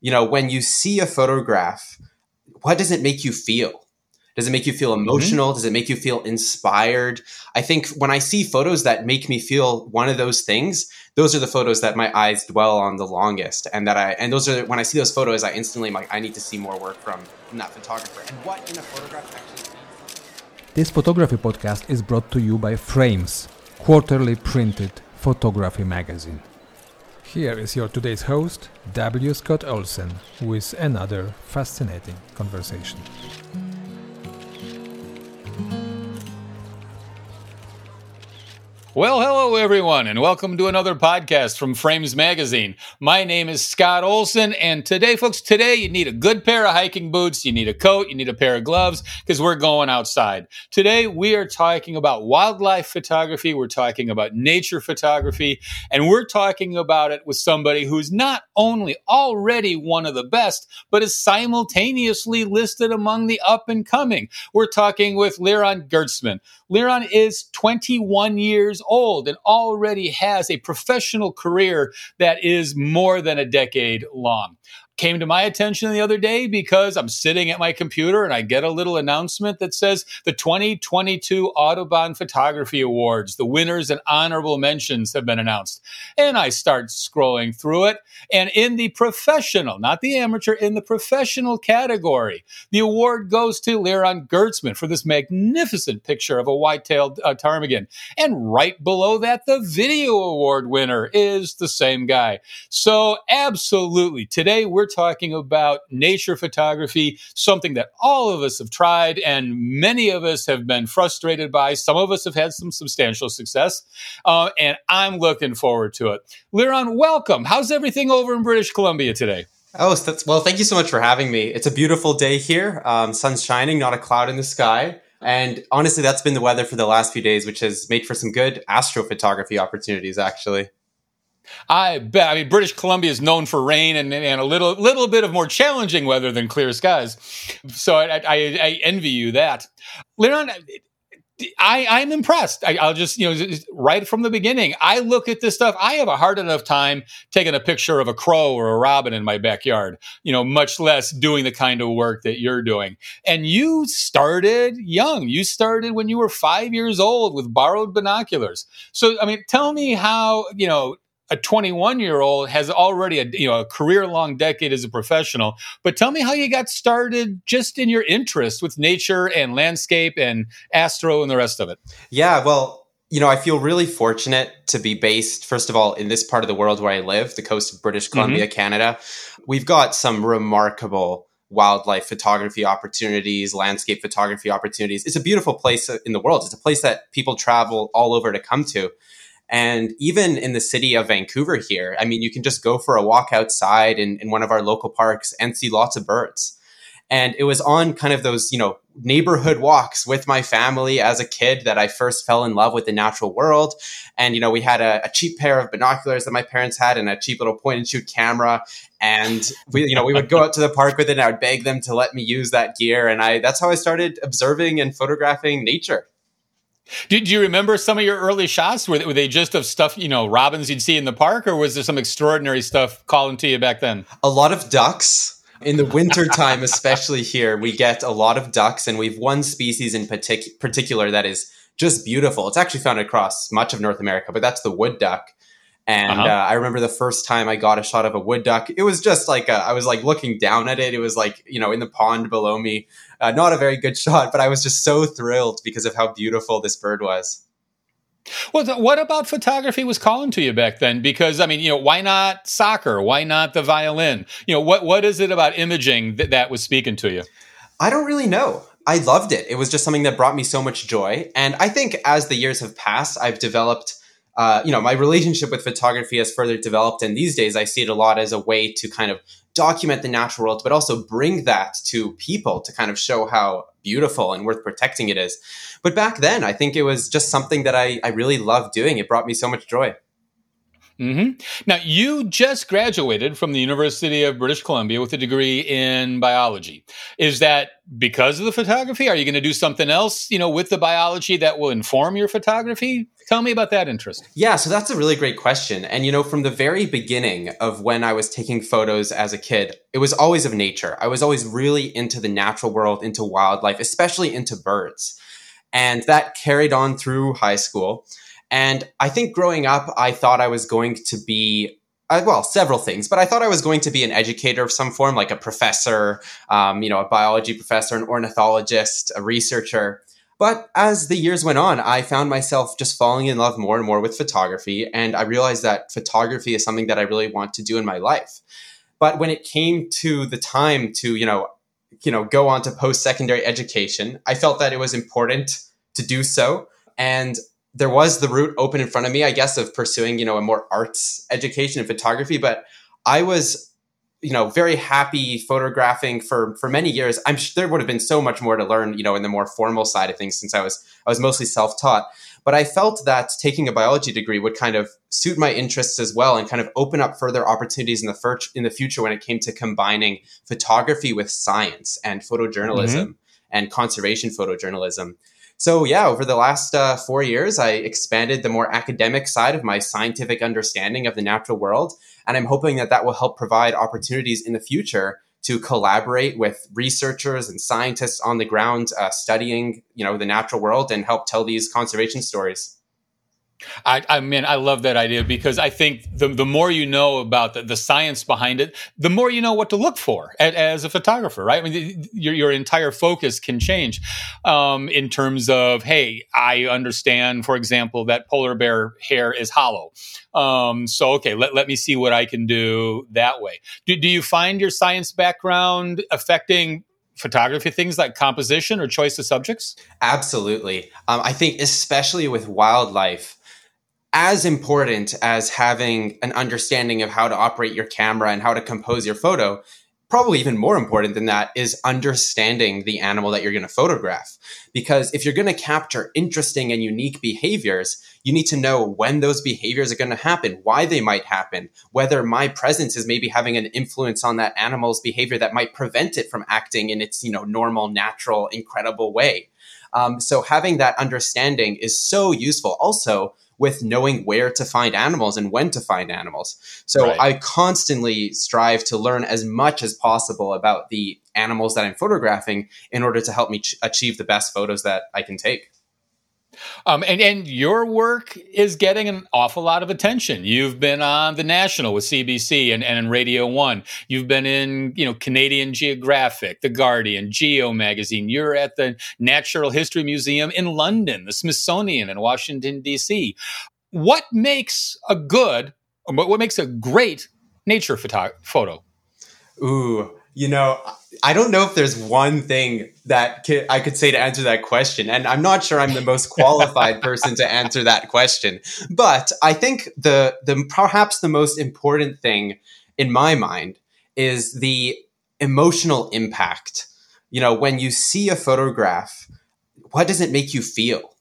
you know, when you see a photograph, what does it make you feel? Does it make you feel mm-hmm. emotional? Mm-hmm. Does it make you feel inspired? I think when I see photos that make me feel one of those things, those are the photos that my eyes dwell on the longest. And that I and those are when I see those photos, I instantly like I need to see more work from, from that photographer. And what in a photograph actually This photography podcast is brought to you by Frames, quarterly printed photography magazine. Here is your today's host, W. Scott Olsen, with another fascinating conversation. Well, hello everyone, and welcome to another podcast from Frames Magazine. My name is Scott Olsen, and today, folks, today you need a good pair of hiking boots, you need a coat, you need a pair of gloves, because we're going outside. Today, we are talking about wildlife photography, we're talking about nature photography, and we're talking about it with somebody who's not only already one of the best, but is simultaneously listed among the up and coming. We're talking with Liron Gertsman. Liron is 21 years old and already has a professional career that is more than a decade long came to my attention the other day because I'm sitting at my computer and I get a little announcement that says the 2022 Audubon Photography Awards, the winners and honorable mentions have been announced. And I start scrolling through it. And in the professional, not the amateur, in the professional category, the award goes to Liron Gertsman for this magnificent picture of a white-tailed uh, ptarmigan. And right below that, the video award winner is the same guy. So absolutely, today we're talking about nature photography, something that all of us have tried and many of us have been frustrated by. Some of us have had some substantial success, uh, and I'm looking forward to it. Liron, welcome. How's everything over in British Columbia today? Oh, well, thank you so much for having me. It's a beautiful day here. Um, sun's shining, not a cloud in the sky. And honestly, that's been the weather for the last few days, which has made for some good astrophotography opportunities, actually. I bet. I mean, British Columbia is known for rain and, and a little little bit of more challenging weather than clear skies. So I, I, I envy you that. Liron, I, I'm impressed. I, will just, you know, right from the beginning, I look at this stuff. I have a hard enough time taking a picture of a crow or a robin in my backyard, you know, much less doing the kind of work that you're doing. And you started young. You started when you were five years old with borrowed binoculars. So, I mean, tell me how, you know, a 21 year old has already a you know a career long decade as a professional but tell me how you got started just in your interest with nature and landscape and astro and the rest of it yeah well you know i feel really fortunate to be based first of all in this part of the world where i live the coast of british columbia mm-hmm. canada we've got some remarkable wildlife photography opportunities, landscape photography opportunities. It's a beautiful place in the world. It's a place that people travel all over to come to. And even in the city of Vancouver here, I mean, you can just go for a walk outside in, in one of our local parks and see lots of birds. And it was on kind of those, you know, neighborhood walks with my family as a kid that I first fell in love with the natural world. And, you know, we had a, a cheap pair of binoculars that my parents had and a cheap little point and shoot camera. And we, you know, we would go out to the park with it and I would beg them to let me use that gear. And I, that's how I started observing and photographing nature. Do, do, you remember some of your early shots? Were they, were they just of stuff, you know, robins you'd see in the park, or was there some extraordinary stuff calling to you back then? A lot of ducks. In the winter time, especially here, we get a lot of ducks, and we've one species in partic- particular that is just beautiful. It's actually found across much of North America, but that's the wood duck. And uh-huh. uh, I remember the first time I got a shot of a wood duck, it was just like a, I was like looking down at it. It was like you know in the pond below me. Uh, not a very good shot, but I was just so thrilled because of how beautiful this bird was. Well, what about photography was calling to you back then? Because I mean, you know, why not soccer? Why not the violin? You know, what what is it about imaging that that was speaking to you? I don't really know. I loved it. It was just something that brought me so much joy, and I think as the years have passed, I've developed uh, you know, my relationship with photography has further developed. And these days I see it a lot as a way to kind of document the natural world, but also bring that to people to kind of show how beautiful and worth protecting it is. But back then, I think it was just something that I, I really loved doing. It brought me so much joy. Mm-hmm. Now, you just graduated from the University of British Columbia with a degree in biology. Is that because of the photography? Are you going to do something else, you know, with the biology that will inform your photography? Tell me about that interest. Yeah, so that's a really great question. And, you know, from the very beginning of when I was taking photos as a kid, it was always of nature. I was always really into the natural world, into wildlife, especially into birds. And that carried on through high school. And I think growing up, I thought I was going to be uh, well, several things, but I thought I was going to be an educator of some form, like a professor, um, you know, a biology professor, an ornithologist, a researcher. But as the years went on, I found myself just falling in love more and more with photography. And I realized that photography is something that I really want to do in my life. But when it came to the time to, you know, you know, go on to post-secondary education, I felt that it was important to do so. And there was the route open in front of me, I guess, of pursuing, you know, a more arts education in photography. But I was, you know, very happy photographing for for many years. I'm sure there would have been so much more to learn, you know, in the more formal side of things since I was I was mostly self taught. But I felt that taking a biology degree would kind of suit my interests as well and kind of open up further opportunities in the fir- in the future when it came to combining photography with science and photojournalism mm-hmm. and conservation photojournalism. So, yeah, over the last uh, four years, I expanded the more academic side of my scientific understanding of the natural world. And I'm hoping that that will help provide opportunities in the future to collaborate with researchers and scientists on the ground uh, studying, you know, the natural world and help tell these conservation stories. I, I mean, I love that idea because I think the, the more you know about the, the science behind it, the more you know what to look for as, a photographer, right? I mean, your, your entire focus can change um, in terms of, hey, I understand, for example, that polar bear hair is hollow. Um, so, okay, let, let me see what I can do that way. Do, do you find your science background affecting photography things like composition or choice of subjects? Absolutely. Um, I think, especially with wildlife, as important as having an understanding of how to operate your camera and how to compose your photo probably even more important than that is understanding the animal that you're going to photograph. Because if you're going to capture interesting and unique behaviors, you need to know when those behaviors are going to happen, why they might happen, whether my presence is maybe having an influence on that animal's behavior that might prevent it from acting in its, you know, normal, natural, incredible way. Um, so having that understanding is so useful. Also, with knowing where to find animals and when to find animals. So right. I constantly strive to learn as much as possible about the animals that I'm photographing in order to help me ch- achieve the best photos that I can take. Um, and, and your work is getting an awful lot of attention. You've been on the National with CBC and, and Radio One. You've been in, you know, Canadian Geographic, The Guardian, Geo Magazine. You're at the Natural History Museum in London, the Smithsonian in Washington D.C. What makes a good, what makes a great nature photo? Ooh, you know, I don't know if there's one thing that I could say to answer that question. And I'm not sure I'm the most qualified person to answer that question. But I think the, the perhaps the most important thing in my mind is the emotional impact. You know, when you see a photograph, what does it make you feel?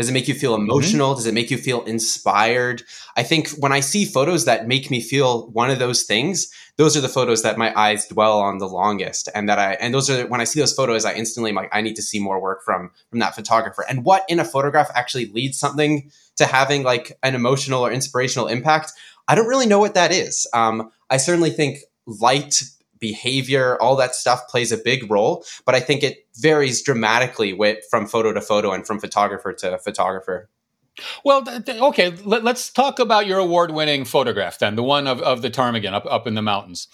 Does it make you feel mm-hmm. emotional? Mm-hmm. Does it make you feel inspired? I think when I see photos that make me feel one of those things, those are the photos that my eyes dwell on the longest. And that I, and those are, when I see those photos, I instantly am like, I need to see more work from, from that photographer. And what in a photograph actually leads something to having like an emotional or inspirational impact? I don't really know what that is. Um, I certainly think light behavior, all that stuff plays a big role. But I think it varies dramatically with, from photo to photo and from photographer to photographer. Well, th- th- okay, Let, us talk about your award-winning photograph then, the one of, of the ptarmigan up, up in the mountains.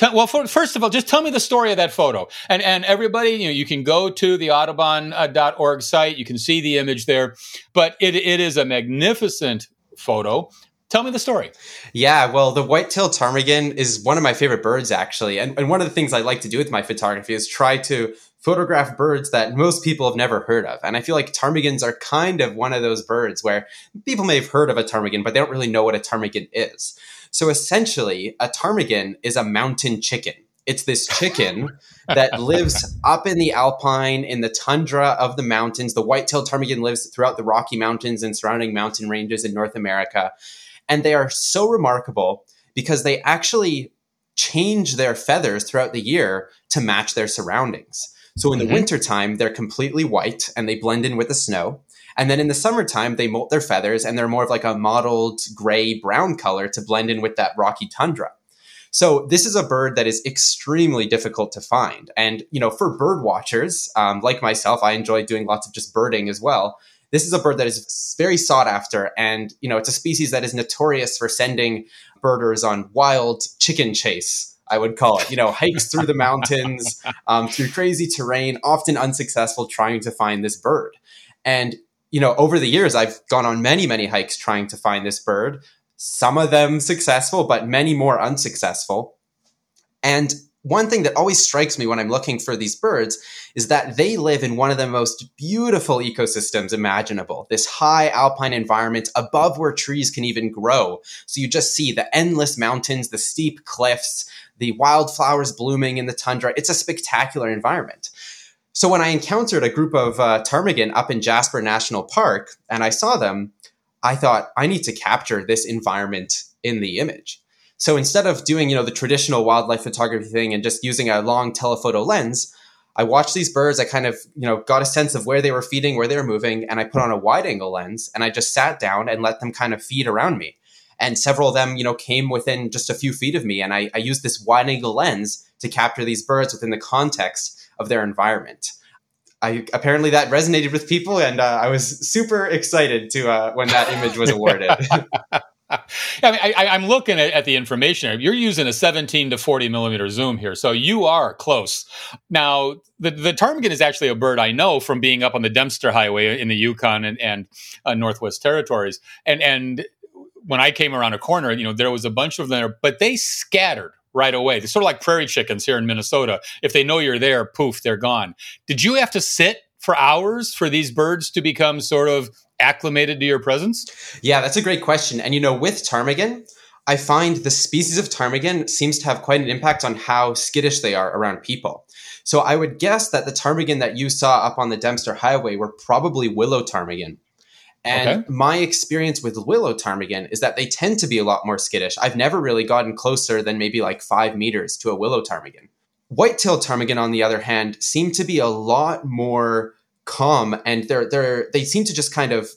well, for, first of all, just tell me the story of that photo. And, and everybody, you know, you can go to the audubon.org uh, site. You can see the image there, but it, it is a magnificent photo. Tell me the story. Yeah, well, the white-tailed ptarmigan is one of my favorite birds, actually. And, and one of the things I like to do with my photography is try to photograph birds that most people have never heard of. And I feel like ptarmigans are kind of one of those birds where people may have heard of a ptarmigan, but they don't really know what a ptarmigan is. So essentially, a ptarmigan is a mountain chicken. It's this chicken that lives up in the alpine, in the tundra of the mountains. The white-tailed ptarmigan lives throughout the Rocky Mountains and surrounding mountain ranges in North America. And they are so remarkable because they actually change their feathers throughout the year to match their surroundings. So in the mm-hmm. wintertime, they're completely white and they blend in with the snow. And then in the summertime, they molt their feathers and they're more of like a mottled gray brown color to blend in with that rocky tundra. So this is a bird that is extremely difficult to find. And, you know, for bird watchers, um, like myself, I enjoy doing lots of just birding as well. This is a bird that is very sought after. And, you know, it's a species that is notorious for sending birders on wild chicken chase. I would call it, you know, hikes through the mountains, um, through crazy terrain, often unsuccessful trying to find this bird. And you know, over the years, I've gone on many, many hikes trying to find this bird some of them successful, but many more unsuccessful. And one thing that always strikes me when I'm looking for these birds is that they live in one of the most beautiful ecosystems imaginable. This high alpine environment above where trees can even grow. So you just see the endless mountains, the steep cliffs, the wildflowers blooming in the tundra. It's a spectacular environment. So when I encountered a group of uh, ptarmigan up in Jasper National Park and I saw them, I thought I need to capture this environment in the image. So instead of doing, you know, the traditional wildlife photography thing and just using a long telephoto lens, I watched these birds. I kind of, you know, got a sense of where they were feeding, where they were moving, and I put on a wide angle lens and I just sat down and let them kind of feed around me. And several of them, you know, came within just a few feet of me. And I, I used this wide angle lens to capture these birds within the context of their environment. I apparently that resonated with people, and uh, I was super excited to uh, when that image was awarded. I mean, I, am looking at, at, the information. You're using a 17 to 40 millimeter zoom here, so you are close. Now, the, the ptarmigan is actually a bird I know from being up on the Dempster Highway in the Yukon and, and uh, Northwest Territories. And and when I came around a corner, you know, there was a bunch of them there, but they scattered right away. They're sort of like prairie chickens here in Minnesota. If they know you're there, poof, they're gone. Did you have to sit for hours for these birds to become sort of acclimated to your presence? Yeah, that's a great question. And you know, with ptarmigan, I find the species of ptarmigan seems to have quite an impact on how skittish they are around people. So I would guess that the ptarmigan that you saw up on the Dempster Highway were probably willow ptarmigan. And okay. my experience with willow ptarmigan is that they tend to be a lot more skittish. I've never really gotten closer than maybe like five meters to a willow ptarmigan. White-tailed ptarmigan, on the other hand, seem to be a lot more calm, and they're they're they seem to just kind of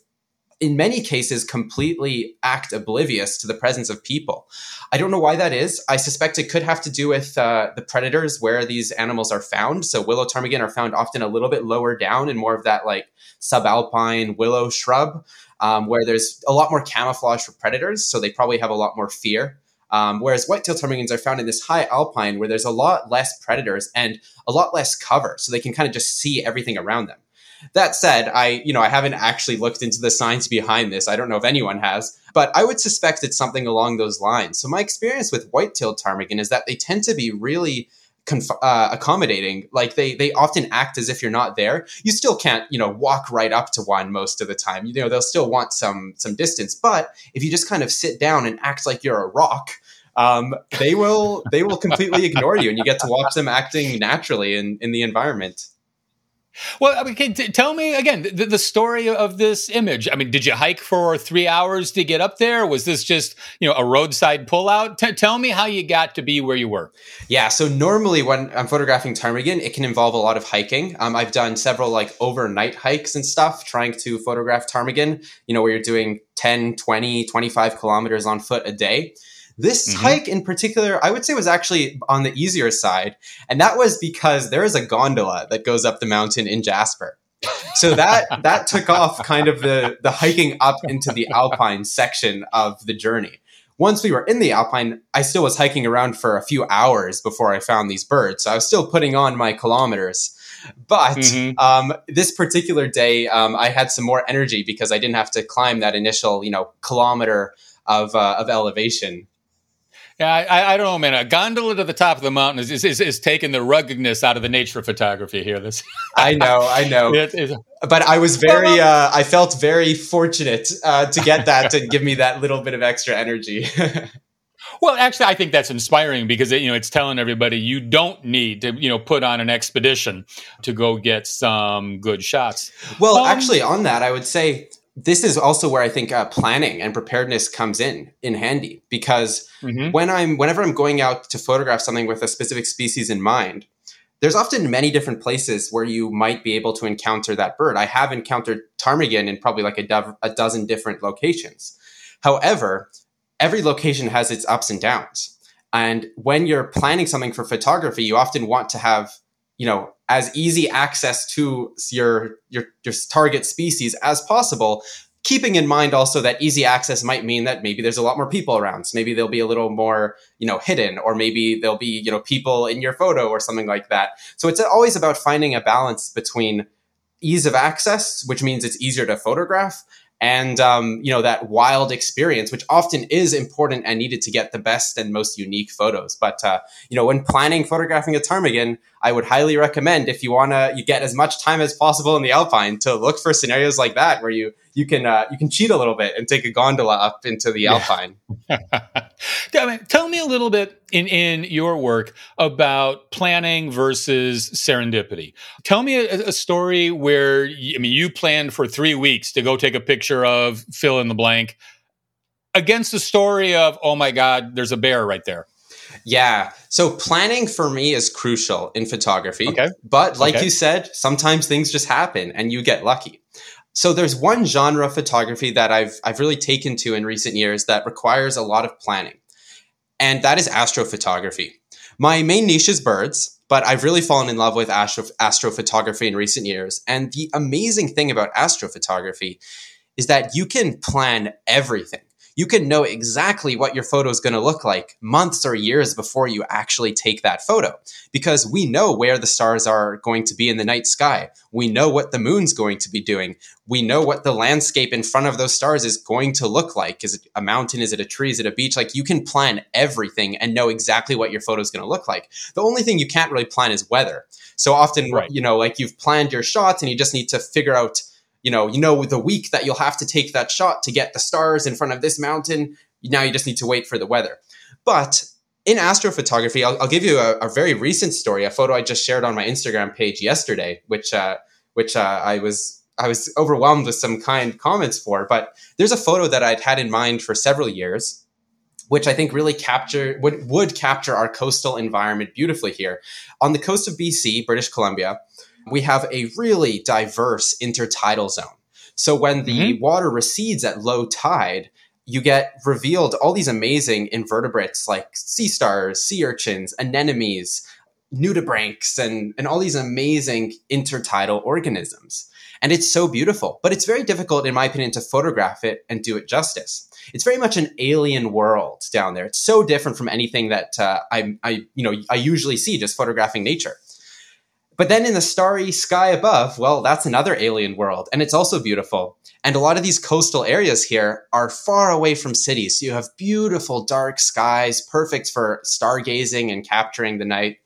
in many cases completely act oblivious to the presence of people. I don't know why that is. I suspect it could have to do with uh, the predators where these animals are found. So willow ptarmigan are found often a little bit lower down in more of that like subalpine willow shrub, um, where there's a lot more camouflage for predators. So they probably have a lot more fear. Um, whereas white-tailed ptarmigans are found in this high alpine where there's a lot less predators and a lot less cover, so they can kind of just see everything around them. That said, I, you know, I haven't actually looked into the science behind this. I don't know if anyone has, but I would suspect it's something along those lines. So my experience with white-tailed ptarmigan is that they tend to be really conf- uh, accommodating. Like they they often act as if you're not there. You still can't, you know, walk right up to one most of the time. You know, they'll still want some some distance. But if you just kind of sit down and act like you're a rock, um, they will they will completely ignore you, and you get to watch them acting naturally in in the environment. Well, mean, t- tell me again the, the, story of this image. I mean, did you hike for three hours to get up there? Was this just you know a roadside pullout? T- tell me how you got to be where you were. Yeah, so normally when I'm photographing ptarmigan, it can involve a lot of hiking. Um, I've done several like overnight hikes and stuff trying to photograph ptarmigan. You know, where you're doing 10, 20, 25 kilometers on foot a day. This mm-hmm. hike in particular, I would say was actually on the easier side. And that was because there is a gondola that goes up the mountain in Jasper. So that that took off kind of the the hiking up into the alpine section of the journey. Once we were in the alpine, I still was hiking around for a few hours before I found these birds. So I was still putting on my kilometers. But mm-hmm. um, this particular day, um, I had some more energy because I didn't have to climb that initial, you know, kilometer of uh, of elevation. Yeah, I, I, don't know, man. A gondola to the top of the mountain is, is, is, is taking the ruggedness out of the nature of photography here. This, I know, I know. It, but I was very, uh, I felt very fortunate uh, to get that to give me that little bit of extra energy. Well, actually, I think that's inspiring because it, you know it's telling everybody you don't need to you know put on an expedition to go get some good shots. Well, um, actually, on that, I would say this is also where I think uh, planning and preparedness comes in in handy because mm-hmm. when I'm whenever I'm going out to photograph something with a specific species in mind, there's often many different places where you might be able to encounter that bird. I have encountered ptarmigan in probably like a, do- a dozen different locations. However, every location has its ups and downs. And when you're planning something for photography, you often want to have, you know, as easy access to your your your target species as possible keeping in mind also that easy access might mean that maybe there's a lot more people around. So maybe they'll be a little more, you know, hidden, or maybe there'll be, you know, people in your photo or something like that. So it's always about finding a balance between ease of access, which means it's easier to photograph, and um, you know that wild experience, which often is important and needed to get the best and most unique photos. But uh, you know, when planning photographing a ptarmigan, I would highly recommend if you want to you get as much time as possible in the alpine to look for scenarios like that where you you can uh, you can cheat a little bit and take a gondola up into the alpine. Tell me a little bit in in your work about planning versus serendipity. Tell me a, a story where I mean you planned for three weeks to go take a picture of fill in the blank against the story of oh my god there's a bear right there. Yeah. So planning for me is crucial in photography. Okay. But like Okay. you said, sometimes things just happen and you get lucky. So there's one genre of photography that I've I've really taken to in recent years that requires a lot of planning. And that is astrophotography. My main niche is birds, but I've really fallen in love with astro, astrophotography in recent years. And the amazing thing about astrophotography is that you can plan everything. You can know exactly what your photo is going to look like months or years before you actually take that photo because we know where the stars are going to be in the night sky. We know what the moon's going to be doing. We know what the landscape in front of those stars is going to look like. Is it a mountain? Is it a tree? Is it a beach? Like you can plan everything and know exactly what your photo is going to look like. The only thing you can't really plan is weather. So often, Right. you know, like you've planned your shots and you just need to figure out you know, you know the week that you'll have to take that shot to get the stars in front of this mountain. Now you just need to wait for the weather. But in astrophotography, I'll, I'll give you a, a very recent story, a photo I just shared on my Instagram page yesterday, which uh, which uh, I was I was overwhelmed with some kind comments for. But there's a photo that I'd had in mind for several years, which I think really capture would would capture our coastal environment beautifully here on the coast of BC, British Columbia we have a really diverse intertidal zone. So when the water recedes at low tide, you get revealed all these amazing invertebrates like sea stars, sea urchins, anemones, nudibranchs, and, and all these amazing intertidal organisms. And it's so beautiful, but it's very difficult, in my opinion, to photograph it and do it justice. It's very much an alien world down there. It's so different from anything that uh, I, I, you know, I usually see just photographing nature. But then in the starry sky above, well, that's another alien world, and it's also beautiful. And a lot of these coastal areas here are far away from cities. So you have beautiful dark skies, perfect for stargazing and capturing the night.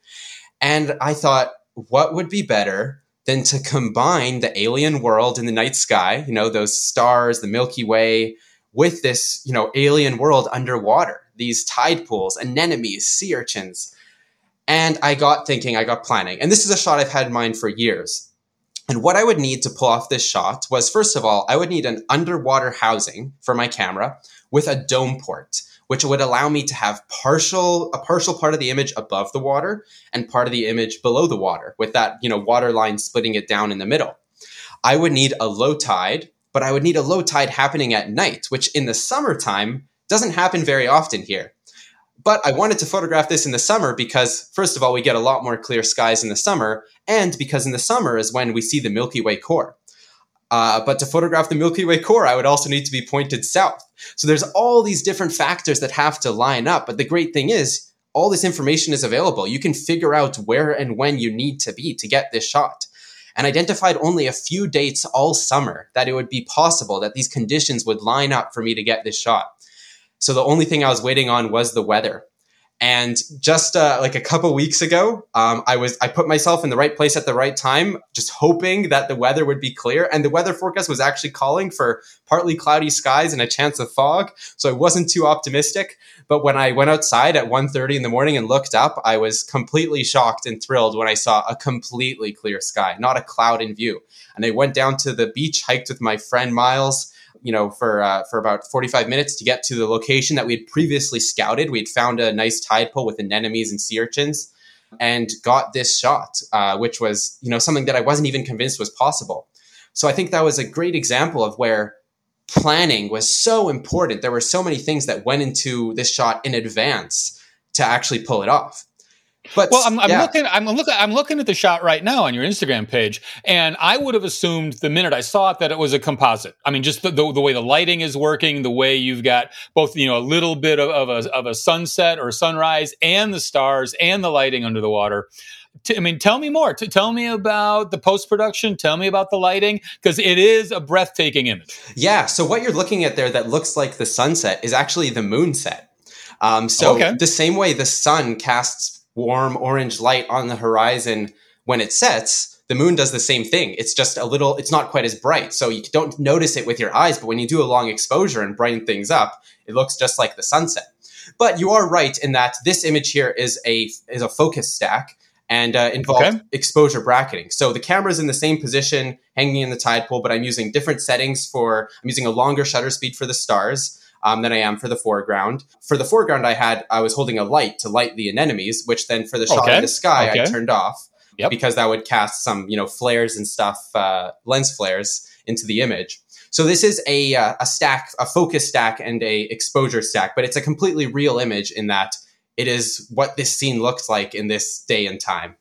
And I thought, what would be better than to combine the alien world in the night sky, you know, those stars, the Milky Way, with this, you know, alien world underwater, these tide pools, anemones, sea urchins. And I got thinking, I got planning. And this is a shot I've had in mind for years. And what I would need to pull off this shot was, first of all, I would need an underwater housing for my camera with a dome port, which would allow me to have partial a partial part of the image above the water and part of the image below the water, with that you know water line splitting it down in the middle. I would need a low tide, but I would need a low tide happening at night, which in the summertime doesn't happen very often here. But I wanted to photograph this in the summer because, first of all, we get a lot more clear skies in the summer, and because in the summer is when we see the Milky Way core. Uh, but to photograph the Milky Way core, I would also need to be pointed south. So there's all these different factors that have to line up. But the great thing is, all this information is available. You can figure out where and when you need to be to get this shot. And identified only a few dates all summer that it would be possible that these conditions would line up for me to get this shot. So the only thing I was waiting on was the weather. And just uh, like a couple weeks ago, um, I was I put myself in the right place at the right time, just hoping that the weather would be clear. And the weather forecast was actually calling for partly cloudy skies and a chance of fog, so I wasn't too optimistic. But when I went outside at 1.30 in the morning and looked up, I was completely shocked and thrilled when I saw a completely clear sky, not a cloud in view. And I went down to the beach, hiked with my friend Miles you know, for uh, for about 45 minutes to get to the location that we had previously scouted. We had found a nice tide pool with anemones and sea urchins. and got this shot, uh, which was you know something that I wasn't even convinced was possible. So I think that was a great example of where planning was so important. There were so many things that went into this shot in advance to actually pull it off. But well, I'm, I'm yeah. looking. I'm looking. I'm looking at the shot right now on your Instagram page, and I would have assumed the minute I saw it that it was a composite. I mean, just the, the, the way the lighting is working, the way you've got both, you know, a little bit of, of a of a sunset or sunrise, and the stars and the lighting under the water. T- I mean, tell me more. T- tell me about the post production. Tell me about the lighting because it is a breathtaking image. Yeah. So what you're looking at there that looks like the sunset is actually the moon set. Um, so okay. the same way the sun casts warm orange light on the horizon when it sets, the moon does the same thing. It's just a little, it's not quite as bright. So you don't notice it with your eyes, but when you do a long exposure and brighten things up, it looks just like the sunset. But you are right in that this image here is a is a focus stack and uh, involves okay. exposure bracketing. So the camera is in the same position, hanging in the tide pool, but I'm using different settings for. I'm using a longer shutter speed for the stars um, than I am for the foreground. For the foreground, I had I was holding a light to light the anemones, which then for the shot okay. of the sky okay. I turned off yep. because that would cast some you know flares and stuff, uh, lens flares into the image. So this is a uh, a stack, a focus stack, and a exposure stack, but it's a completely real image in that it is what this scene looks like in this day and time.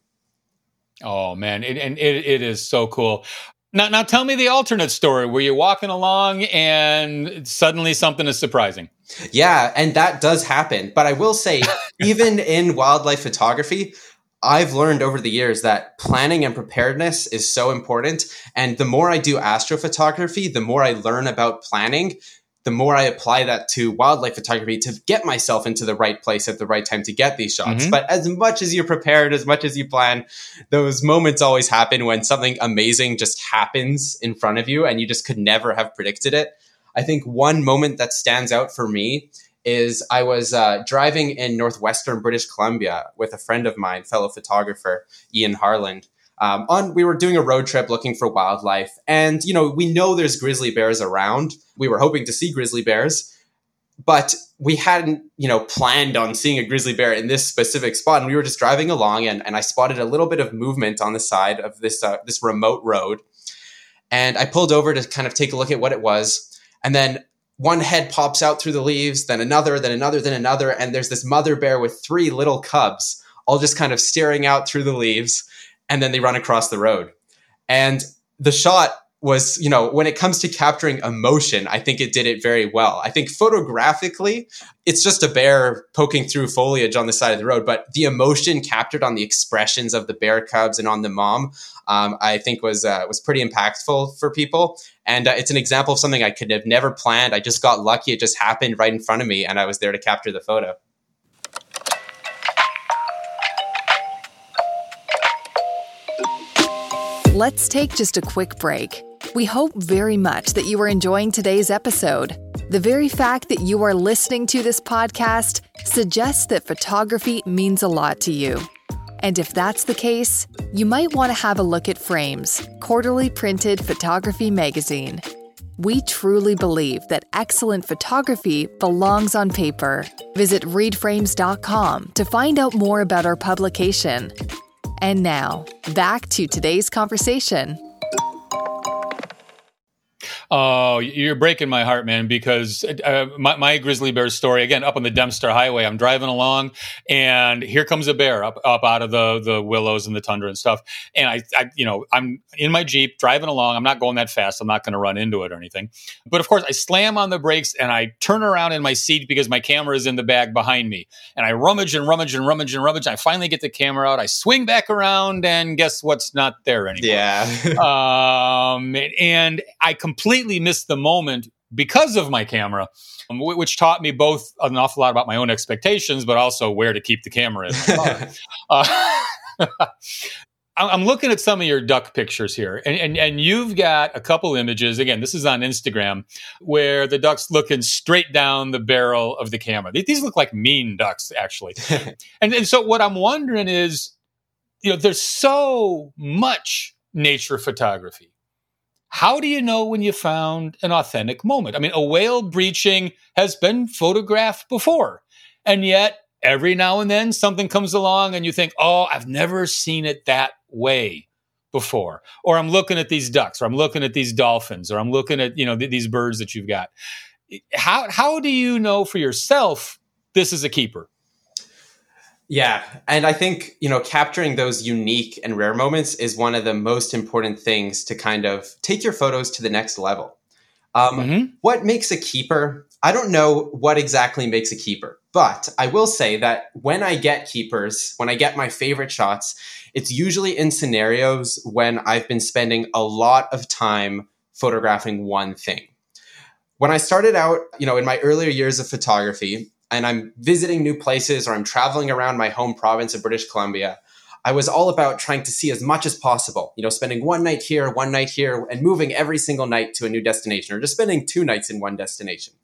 Oh man, it, and it, it is so cool. Now, now tell me the alternate story where you're walking along and suddenly something is surprising. Yeah, and that does happen. But I will say, even in wildlife photography, I've learned over the years that planning and preparedness is so important. And the more I do astrophotography, the more I learn about planning, the more I apply that to wildlife photography to get myself into the right place at the right time to get these shots. Mm-hmm. But as much as you're prepared, as much as you plan, those moments always happen when something amazing just happens in front of you and you just could never have predicted it. I think one moment that stands out for me is I was uh, driving in northwestern British Columbia with a friend of mine, fellow photographer Ian Harland um, on we were doing a road trip looking for wildlife and you know we know there's grizzly bears around. We were hoping to see grizzly bears but we hadn't you know planned on seeing a grizzly bear in this specific spot and we were just driving along and, and i spotted a little bit of movement on the side of this uh, this remote road and i pulled over to kind of take a look at what it was and then one head pops out through the leaves then another then another then another and there's this mother bear with three little cubs all just kind of staring out through the leaves and then they run across the road. And the shot was, you know, when it comes to capturing emotion, I think it did it very well. I think photographically, it's just a bear poking through foliage on the side of the road, but the emotion captured on the expressions of the bear cubs and on the mom, um, I think was uh, was pretty impactful for people. And uh, it's an example of something I could have never planned. I just got lucky; it just happened right in front of me, and I was there to capture the photo. Let's take just a quick break. We hope very much that you are enjoying today's episode. The very fact that you are listening to this podcast suggests that photography means a lot to you. And if that's the case, you might want to have a look at Frames, quarterly printed photography magazine. We truly believe that excellent photography belongs on paper. Visit readframes.com to find out more about our publication. And now, back to today's conversation. Oh, you're breaking my heart, man, because uh, my, my, grizzly bear story, again, up on the Dempster Highway, I'm driving along and here comes a bear up, up out of the, the willows and the tundra and stuff. And I, I, you know, I'm in my Jeep driving along. I'm not going that fast. I'm not going to run into it or anything. But of course, I slam on the brakes and I turn around in my seat because my camera is in the bag behind me. And I rummage and rummage and rummage and rummage. I finally get the camera out. I swing back around and guess what's not there anymore? Yeah. um, and I completely completely missed the moment because of my camera, um, which taught me both an awful lot about my own expectations, but also where to keep the camera in uh, I'm looking at some of your duck pictures here, and, and, and you've got a couple images. Again, this is on Instagram where the duck's looking straight down the barrel of the camera. These look like mean ducks, actually. and, and so, what I'm wondering is, you know, there's so much nature photography how do you know when you found an authentic moment? I mean, a whale breaching has been photographed before, and yet every now and then something comes along and you think, oh, I've never seen it that way before. Or I'm looking at these ducks, or I'm looking at these dolphins, or I'm looking at, you know, th- these birds that you've got. How, how do you know for yourself this is a keeper? Yeah. And I think, you know, capturing those unique and rare moments is one of the most important things to kind of take your photos to the next level. Um, mm-hmm. What makes a keeper? I don't know what exactly makes a keeper, but I will say that when I get keepers, when I get my favorite shots, it's usually in scenarios when I've been spending a lot of time photographing one thing. When I started out, you know, in my earlier years of photography, and I'm visiting new places or I'm traveling around my home province of British Columbia, I was all about trying to see as much as possible, you know, spending one night here, one night here, and moving every single night to a new destination, or just spending two nights in one destination.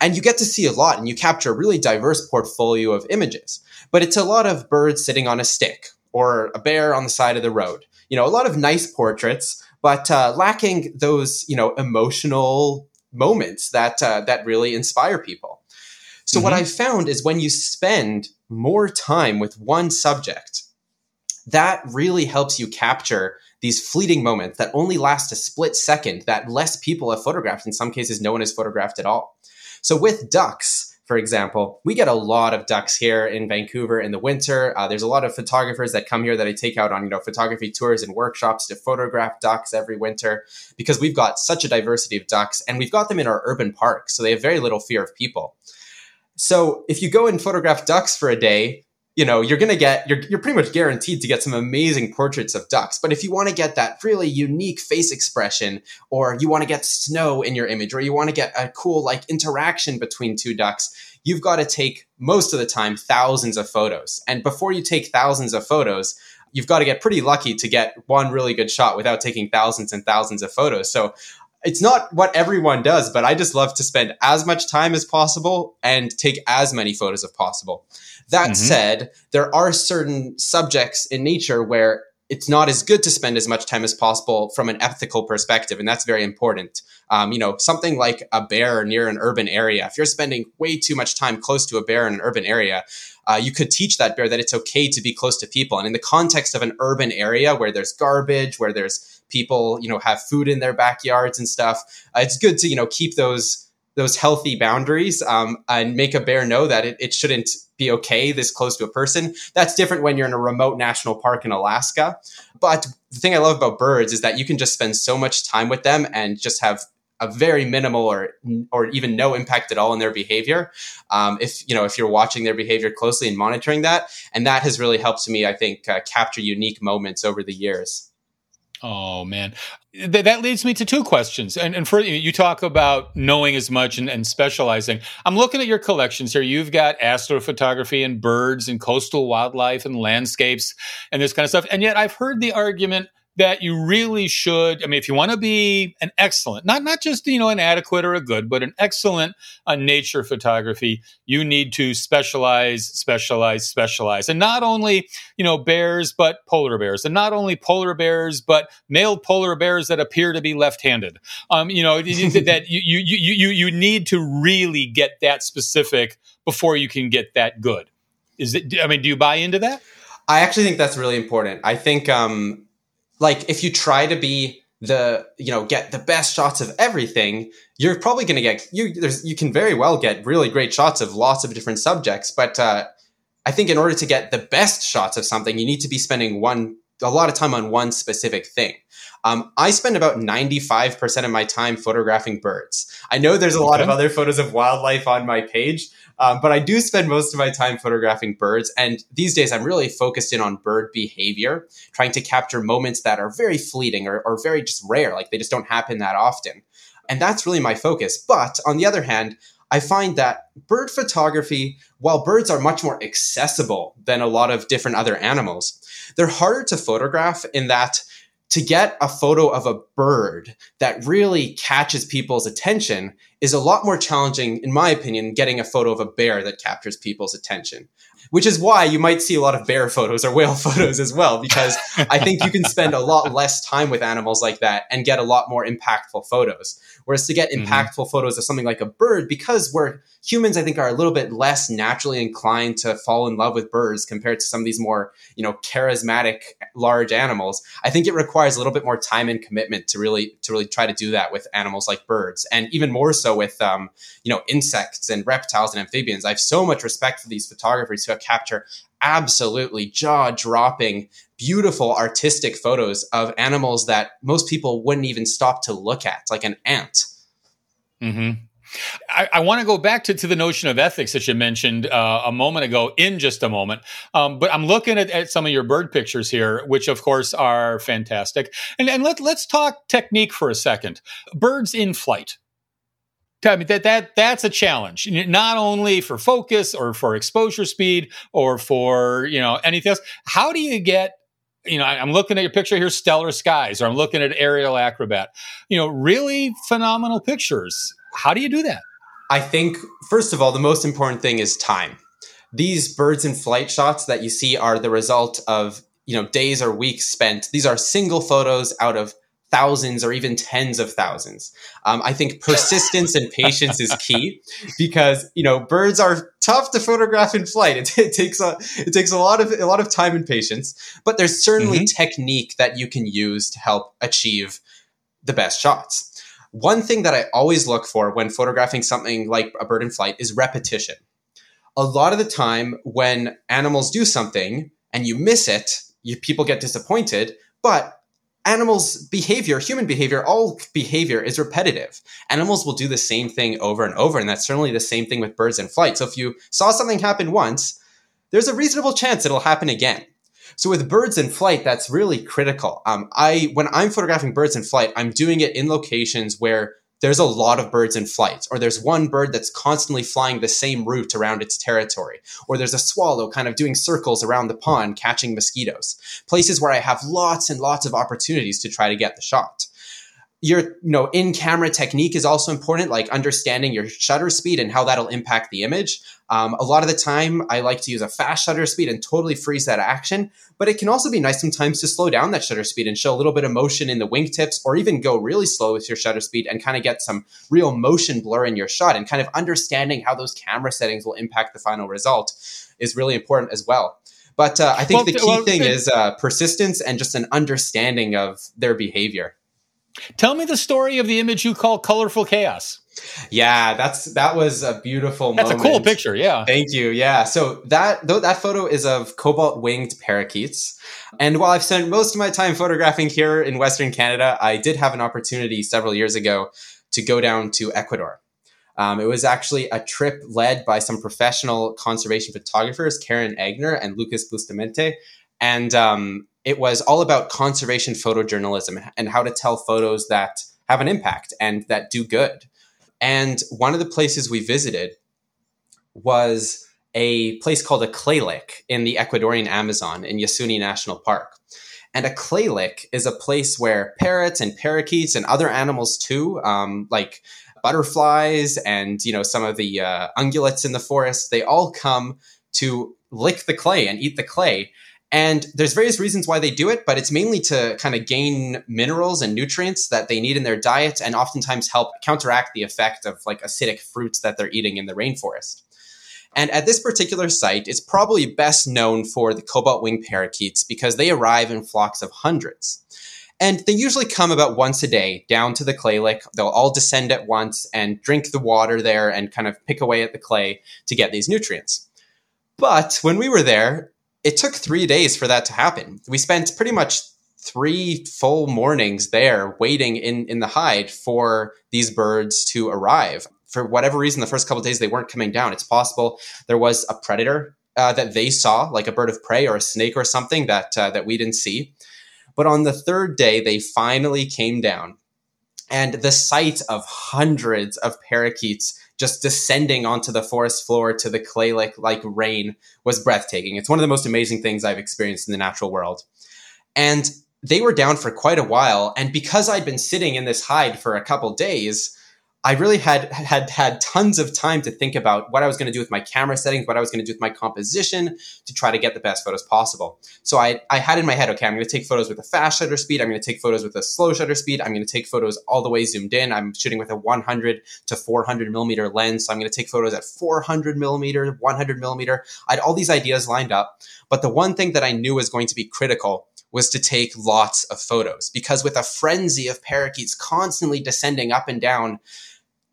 And you get to see a lot and you capture a really diverse portfolio of images. But it's a lot of birds sitting on a stick or a bear on the side of the road. You know, a lot of nice portraits, but uh, lacking those, you know, emotional moments that uh, that really inspire people. So mm-hmm. what I found is when you spend more time with one subject, that really helps you capture these fleeting moments that only last a split second that less people have photographed. In some cases, no one has photographed at all. So with ducks, for example, we get a lot of ducks here in Vancouver in the winter. Uh, there's a lot of photographers that come here that I take out on you know photography tours and workshops to photograph ducks every winter because we've got such a diversity of ducks and we've got them in our urban parks, so they have very little fear of people. So if you go and photograph ducks for a day, you know you're going to get you're, you're pretty much guaranteed to get some amazing portraits of ducks. But if you want to get that really unique face expression or you want to get snow in your image or you want to get a cool like interaction between two ducks you've got to take most of the time thousands of photos. And before you take thousands of photos you've got to get pretty lucky to get one really good shot without taking thousands and thousands of photos. So it's not what everyone does, but I just love to spend as much time as possible and take as many photos as possible. That mm-hmm. said, there are certain subjects in nature where it's not as good to spend as much time as possible from an ethical perspective, and that's very important. Um, you know, something like a bear near an urban area. If you're spending way too much time close to a bear in an urban area, uh, you could teach that bear that it's okay to be close to people. And in the context of an urban area where there's garbage, where there's people, you know, have food in their backyards and stuff, uh, it's good to you know keep those those healthy boundaries um, and make a bear know that it, it shouldn't be okay this close to a person. That's different when you're in a remote national park in Alaska. But the thing I love about birds is that you can just spend so much time with them and just have a very minimal or or even no impact at all in their behavior. Um, if you know if you're watching their behavior closely and monitoring that, and that has really helped me, I think, uh, capture unique moments over the years. Oh man, Th- that leads me to two questions. And, and for you talk about knowing as much and, and, specializing. I'm looking at your collections here. You've got astrophotography and birds and coastal wildlife and landscapes and this kind of stuff. And yet I've heard the argument that you really should. I mean, if you want to be an excellent, not not just you know an adequate or a good, but an excellent uh, nature photography, you need to specialize, specialize, specialize, and not only you know bears, but polar bears, and not only polar bears, but male polar bears that appear to be left-handed. Um, you know that you you you you need to really get that specific before you can get that good. Is it? I mean, do you buy into that? I actually think that's really important. I think um, like if you try to be the you know get the best shots of everything you're probably going to get you there's you can very well get really great shots of lots of different subjects but uh, i think in order to get the best shots of something you need to be spending one a lot of time on one specific thing um, I spend about 95% of my time photographing birds. I know there's a lot of other photos of wildlife on my page, um, but I do spend most of my time photographing birds. And these days, I'm really focused in on bird behavior, trying to capture moments that are very fleeting or, or very just rare, like they just don't happen that often. And that's really my focus. But on the other hand, I find that bird photography, while birds are much more accessible than a lot of different other animals, they're harder to photograph in that to get a photo of a bird that really catches people's attention is a lot more challenging, in my opinion, getting a photo of a bear that captures people's attention. Which is why you might see a lot of bear photos or whale photos as well, because I think you can spend a lot less time with animals like that and get a lot more impactful photos. Whereas to get mm-hmm. impactful photos of something like a bird, because we're humans, I think, are a little bit less naturally inclined to fall in love with birds compared to some of these more, you know, charismatic large animals. I think it requires a little bit more time and commitment to really to really try to do that with animals like birds, and even more so with um, you know insects and reptiles and amphibians. I have so much respect for these photographers who capture absolutely jaw dropping beautiful artistic photos of animals that most people wouldn't even stop to look at, like an ant. Mm-hmm. I, I want to go back to, to the notion of ethics that you mentioned uh, a moment ago in just a moment. Um, but I'm looking at, at, some of your bird pictures here, which of course are fantastic. And, and let, let's talk technique for a second. Birds in flight. I mean that that that's a challenge, not only for focus or for exposure speed or for you know anything else. How do you get you know, I'm looking at your picture here, Stellar Skies, or I'm looking at Aerial Acrobat. You know, really phenomenal pictures. How do you do that? I think, first of all, the most important thing is time. These birds in flight shots that you see are the result of, you know, days or weeks spent. These are single photos out of thousands or even tens of thousands. Um, I think persistence and patience is key because you know birds are tough to photograph in flight. It, it, takes a it takes a lot of a lot of time and patience, but there's certainly mm-hmm. technique that you can use to help achieve the best shots. One thing that I always look for when photographing something like a bird in flight is repetition. A lot of the time, when animals do something and you miss it, you, people get disappointed. But animals behavior human behavior all behavior is repetitive. Animals will do the same thing over and over and that's certainly the same thing with birds in flight. So if you saw something happen once there's a reasonable chance it'll happen again. So with birds in flight that's really critical. Um, i when i'm photographing birds in flight i'm doing it in locations where there's a lot of birds in flight, or there's one bird that's constantly flying the same route around its territory, or there's a swallow kind of doing circles around the pond catching mosquitoes. Places where I have lots and lots of opportunities to try to get the shot your you know in camera technique is also important like understanding your shutter speed and how that'll impact the image. Um, a lot of the time i like to use a fast shutter speed and totally freeze that action but it can also be nice sometimes to slow down that shutter speed and show a little bit of motion in the wingtips or even go really slow with your shutter speed and kind of get some real motion blur in your shot. And kind of understanding how those camera settings will impact the final result is really important as well. But uh, i think well, the key well, thing is uh, persistence and just an understanding of their behavior Tell me the story of the image you call colorful chaos. Yeah, that's that was a beautiful. That's moment. a cool picture. Yeah, thank you. Yeah, so that though that photo is of cobalt winged parakeets, and while I've spent most of my time photographing here in Western Canada, I did have an opportunity several years ago to go down to Ecuador. Um, it was actually a trip led by some professional conservation photographers, Karen Agner and Lucas Bustamante, and um, it was all about conservation photojournalism and how to tell photos that have an impact and that do good. And one of the places we visited was a place called a clay lick in the Ecuadorian Amazon in Yasuni National Park. And a clay lick is a place where parrots and parakeets and other animals too, um, like butterflies and you know some of the uh, ungulates in the forest, they all come to lick the clay and eat the clay. And there's various reasons why they do it, but it's mainly to kind of gain minerals and nutrients that they need in their diet and oftentimes help counteract the effect of like acidic fruits that they're eating in the rainforest. And at this particular site, it's probably best known for the cobalt wing parakeets because they arrive in flocks of hundreds. And they usually come about once a day down to the clay lick. They'll all descend at once and drink the water there and kind of pick away at the clay to get these nutrients. But when we were there, it took three days for that to happen. We spent pretty much three full mornings there waiting in, in the hide for these birds to arrive. For whatever reason, the first couple days they weren't coming down. It's possible there was a predator uh, that they saw, like a bird of prey or a snake or something that uh, that we didn't see. But on the third day, they finally came down, and the sight of hundreds of parakeets just descending onto the forest floor to the clay like like rain was breathtaking. It's one of the most amazing things I've experienced in the natural world. And they were down for quite a while. And because I'd been sitting in this hide for a couple days, I really had had had tons of time to think about what I was going to do with my camera settings, what I was going to do with my composition to try to get the best photos possible. So I, I had in my head, okay, I'm going to take photos with a fast shutter speed. I'm going to take photos with a slow shutter speed. I'm going to take photos all the way zoomed in. I'm shooting with a 100 to 400 millimeter lens. So I'm going to take photos at 400 millimeter, 100 millimeter. I had all these ideas lined up. But the one thing that I knew was going to be critical was to take lots of photos because with a frenzy of parakeets constantly descending up and down,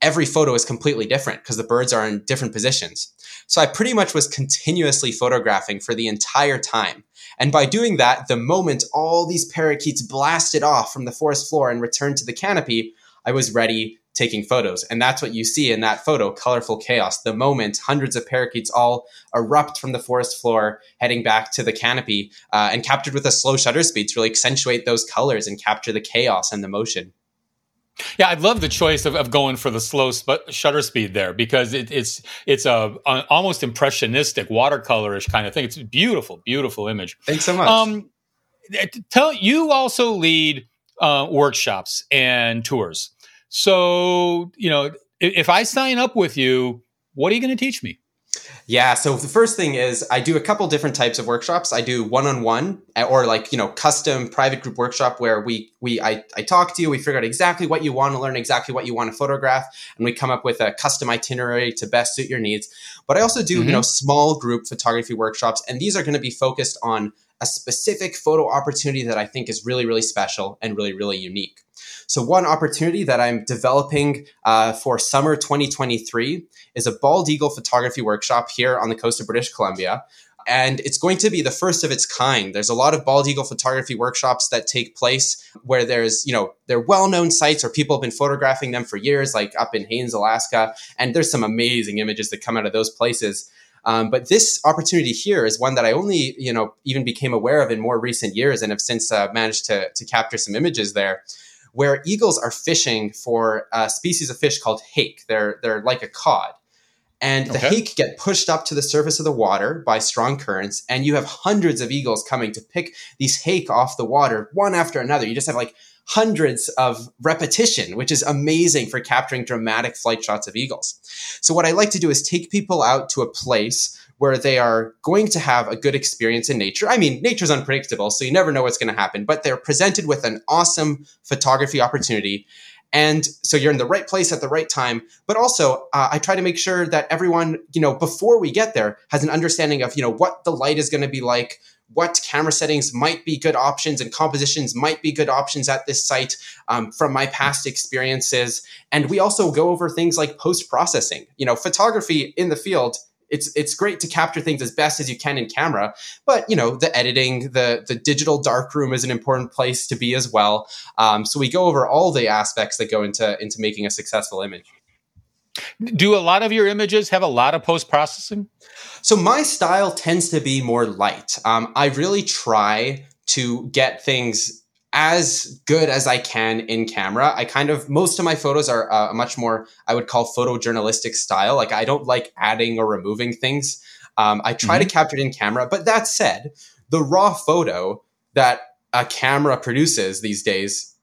every photo is completely different because the birds are in different positions. So I pretty much was continuously photographing for the entire time. And by doing that, the moment all these parakeets blasted off from the forest floor and returned to the canopy, I was ready taking photos. And that's what you see in that photo, colorful chaos. The moment hundreds of parakeets all erupt from the forest floor, heading back to the canopy, uh, and captured with a slow shutter speed to really accentuate those colors and capture the chaos and the motion. Yeah, I love the choice of, of going for the slow sp- shutter speed there because it, it's it's a, a, almost impressionistic watercolorish kind of thing. It's a beautiful, beautiful image. Thanks so much. Um, tell you also lead uh, workshops and tours. So you know, if, if I sign up with you, what are you going to teach me? Yeah, so the first thing is I do a couple different types of workshops. I do one-on-one or like, you know, custom private group workshop where we we I, I talk to you, we figure out exactly what you want to learn, exactly what you want to photograph, and we come up with a custom itinerary to best suit your needs. But I also do, mm-hmm. you know, small group photography workshops and these are going to be focused on a specific photo opportunity that I think is really, really special and really, really unique. So, one opportunity that I'm developing uh, for summer 2023 is a bald eagle photography workshop here on the coast of British Columbia. And it's going to be the first of its kind. There's a lot of bald eagle photography workshops that take place where there's, you know, they're well known sites or people have been photographing them for years, like up in Haines, Alaska. And there's some amazing images that come out of those places. Um, but this opportunity here is one that I only, you know, even became aware of in more recent years and have since uh, managed to, to capture some images there where eagles are fishing for a species of fish called hake. They're they're like a cod. And the okay. hake get pushed up to the surface of the water by strong currents, and you have hundreds of eagles coming to pick these hake off the water one after another. You just have like hundreds of repetition, which is amazing for capturing dramatic flight shots of eagles. So what I like to do is take people out to a place where they are going to have a good experience in nature. I mean, nature's unpredictable, so you never know what's going to happen, but they're presented with an awesome photography opportunity. And so you're in the right place at the right time. But also, uh, I try to make sure that everyone, you know, before we get there has an understanding of, you know, what the light is going to be like, what camera settings might be good options and compositions might be good options at this site um, from my past experiences. And we also go over things like post processing. You know, photography in the field it's it's great to capture things as best as you can in camera but you know the editing the the digital darkroom is an important place to be as well. Um, so we go over all the aspects that go into into making a successful image. Do a lot of your images have a lot of post processing so my style tends to be more light. Um, i really try to get things as good as I can in camera. I kind of most of my photos are uh, a much more I would call photojournalistic style. Like I don't like adding or removing things. Um, I try mm-hmm. to capture it in camera. But that said, the raw photo that a camera produces these days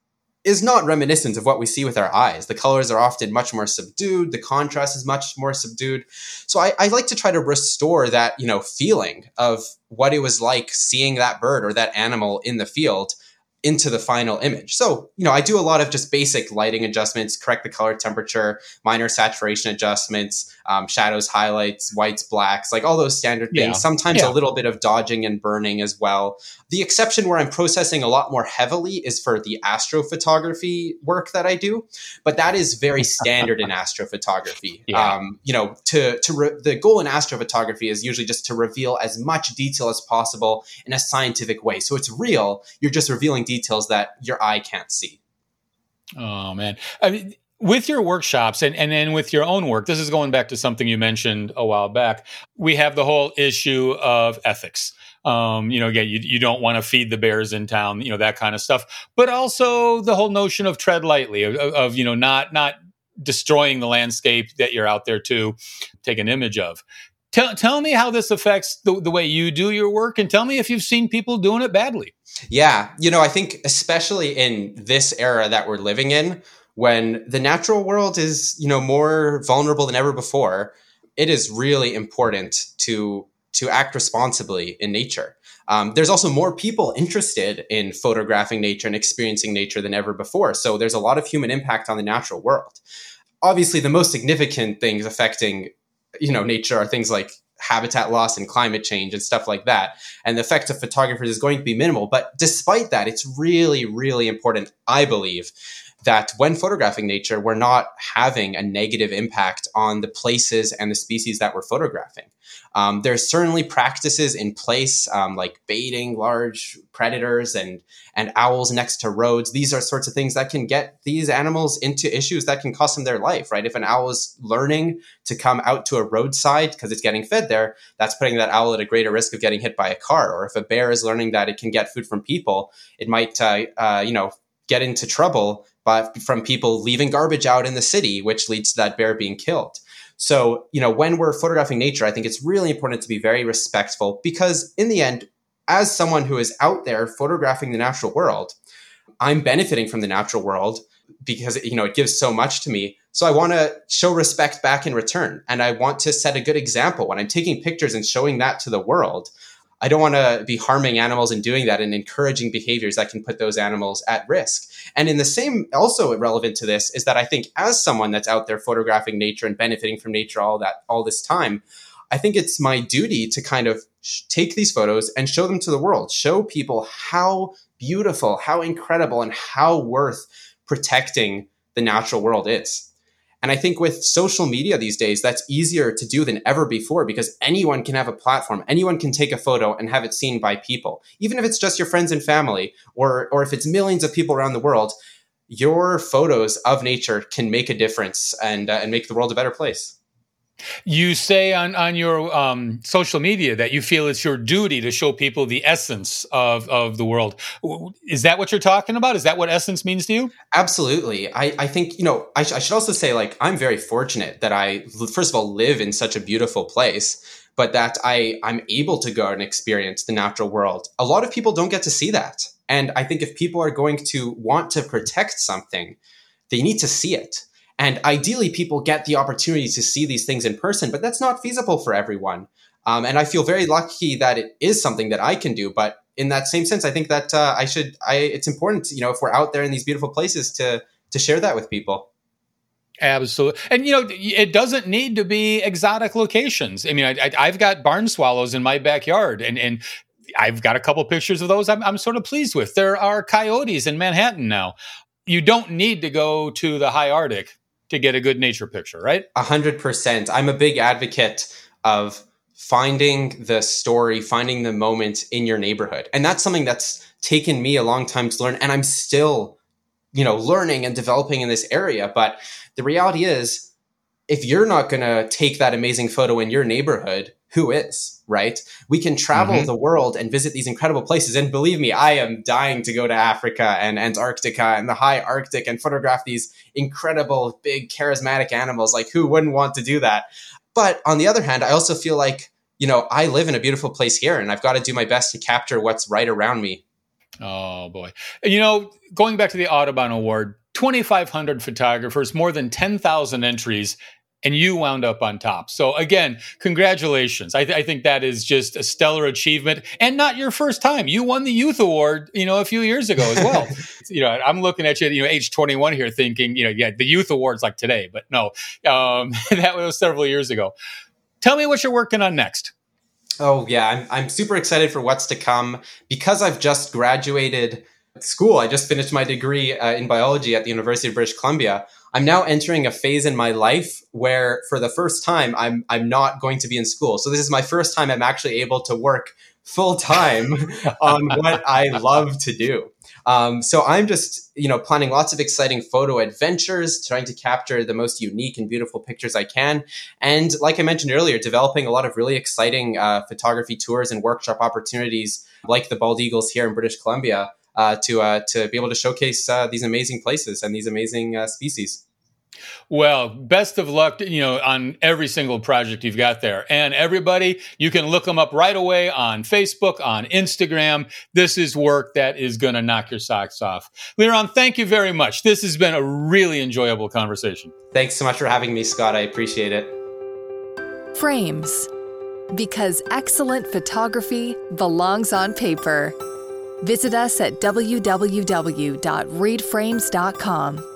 is not reminiscent of what we see with our eyes. The colors are often much more subdued. The contrast is much more subdued. So I, I, like to try to restore that, you know, feeling of what it was like seeing that bird or that animal in the field into the final image. So, you know, I do a lot of just basic lighting adjustments, correct the color temperature, minor saturation adjustments, um, shadows, highlights, whites, blacks, like all those standard things. Yeah. Sometimes yeah. a little bit of dodging and burning as well. The exception where I'm processing a lot more heavily is for the astrophotography work that I do, but that is very standard in astrophotography. Yeah. Um, you know, to to re- the goal in astrophotography is usually just to reveal as much detail as possible in a scientific way. So it's real. You're just revealing details that your eye can't see. Oh man. I mean, with your workshops and, and then with your own work, this is going back to something you mentioned a while back. We have the whole issue of ethics. Um, you know, again, you, you don't want to feed the bears in town, you know, that kind of stuff, but also the whole notion of tread lightly of, of you know, not, not destroying the landscape that you're out there to take an image of. Tell, tell me how this affects the, the way you do your work and tell me if you've seen people doing it badly. Yeah. You know, I think especially in this era that we're living in, when the natural world is, you know, more vulnerable than ever before, it is really important to to act responsibly in nature. Um, there's also more people interested in photographing nature and experiencing nature than ever before. So there's a lot of human impact on the natural world. Obviously, the most significant things affecting, you know, nature are things like habitat loss and climate change and stuff like that. And the effect of photographers is going to be minimal. But despite that, it's really, really important, I believe, that when photographing nature, we're not having a negative impact on the places and the species that we're photographing. Um, there's certainly practices in place um, like baiting large predators and and owls next to roads. These are sorts of things that can get these animals into issues that can cost them their life. Right? If an owl is learning to come out to a roadside because it's getting fed there, that's putting that owl at a greater risk of getting hit by a car. Or if a bear is learning that it can get food from people, it might uh, uh, you know get into trouble but from people leaving garbage out in the city, which leads to that bear being killed. So, you know, when we're photographing nature, I think it's really important to be very respectful because, in the end, as someone who is out there photographing the natural world, I'm benefiting from the natural world because you know it gives so much to me. So I want to show respect back in return, and I want to set a good example when I'm taking pictures and showing that to the world. I don't want to be harming animals and doing that and encouraging behaviors that can put those animals at risk. And in the same, also relevant to this is that I think as someone that's out there photographing nature and benefiting from nature all that all this time, I think it's my duty to kind of sh- take these photos and show them to the world, show people how beautiful, how incredible, and how worth protecting the natural world is. And I think with social media these days, that's easier to do than ever before because anyone can have a platform. Anyone can take a photo and have it seen by people. Even if it's just your friends and family, or, or if it's millions of people around the world, your photos of nature can make a difference and, uh, and make the world a better place. You say on on your um, social media that you feel it's your duty to show people the essence of of the world. Is that what you're talking about? Is that what essence means to you? Absolutely. I I think you know I, sh- I should also say like I'm very fortunate that I first of all live in such a beautiful place, but that I I'm able to go and experience the natural world. A lot of people don't get to see that, and I think if people are going to want to protect something, they need to see it and ideally, people get the opportunity to see these things in person, but that's not feasible for everyone. Um, and I feel very lucky that it is something that I can do. But in that same sense, I think that uh, I should. I it's important, you know, if we're out there in these beautiful places, to to share that with people. Absolutely, and you know, it doesn't need to be exotic locations. I mean, I, have got barn swallows in my backyard, and and I've got a couple pictures of those. I'm, I'm sort of pleased with. There are coyotes in Manhattan now. You don't need to go to the high Arctic to get a good nature picture, right? A hundred percent. I'm a big advocate of finding the story, finding the moment in your neighborhood. And that's something that's taken me a long time to learn. And I'm still, you know, learning and developing in this area. But the reality is, if you're not going to take that amazing photo in your neighborhood, who is, right? We can travel mm-hmm. the world and visit these incredible places. And believe me, I am dying to go to Africa and Antarctica and the high Arctic and photograph these incredible, big, charismatic animals. Like, who wouldn't want to do that? But on the other hand, I also feel like, you know, I live in a beautiful place here and I've got to do my best to capture what's right around me. Oh, boy. You know, going back to the Audubon Award, 2,500 photographers, more than 10,000 entries and you wound up on top. So again, congratulations. I, th- I, think that is just a stellar achievement and not your first time. You won the youth award, you know, a few years ago as well. you know, I'm looking at you, you know, age 21 here thinking, you know, yeah, the youth awards like today, but no, um, that was several years ago. Tell me what you're working on next. Oh yeah, I'm, I'm super excited for what's to come because I've just graduated school. I just finished my degree uh, in biology at the University of British Columbia. I'm now entering a phase in my life where for the first time I'm I'm not going to be in school. So this is my first time I'm actually able to work full time on what I love to do. Um, so I'm just, you know, planning lots of exciting photo adventures, trying to capture the most unique and beautiful pictures I can. And like I mentioned earlier, developing a lot of really exciting uh, photography tours and workshop opportunities like the Bald Eagles here in British Columbia uh, to, uh, to be able to showcase uh, these amazing places and these amazing uh, species. Well, best of luck, you know, on every single project you've got there. And everybody, you can look them up right away on Facebook, on Instagram. This is work that is going to knock your socks off. Liron, thank you very much. This has been a really enjoyable conversation. Thanks so much for having me, Scott. I appreciate it. Frames. Because excellent photography belongs on paper. Visit us at www.readframes.com.